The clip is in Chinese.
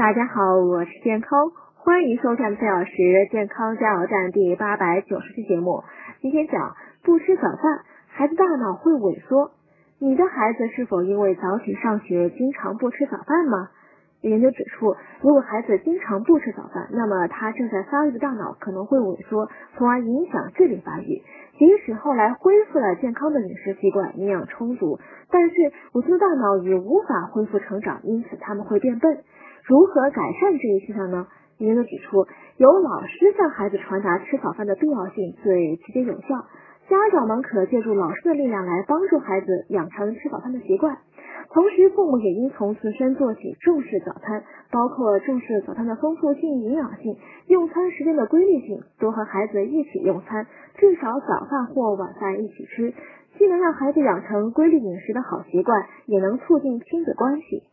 大家好，我是健康，欢迎收看四小时健康加油站第八百九十期节目。今天讲不吃早饭，孩子大脑会萎缩。你的孩子是否因为早起上学，经常不吃早饭吗？研究指出，如果孩子经常不吃早饭，那么他正在发育的大脑可能会萎缩，从而影响智力发育。即使后来恢复了健康的饮食习惯，营养充足，但是萎缩的大脑也无法恢复成长，因此他们会变笨。如何改善这一现象呢？研究指出，由老师向孩子传达吃早饭的必要性最直接有效。家长们可借助老师的力量来帮助孩子养成吃早餐的习惯，同时父母也应从自身做起，重视早餐，包括重视早餐的丰富性、营养性、用餐时间的规律性，多和孩子一起用餐，至少早饭或晚饭一起吃，既能让孩子养成规律饮食的好习惯，也能促进亲子关系。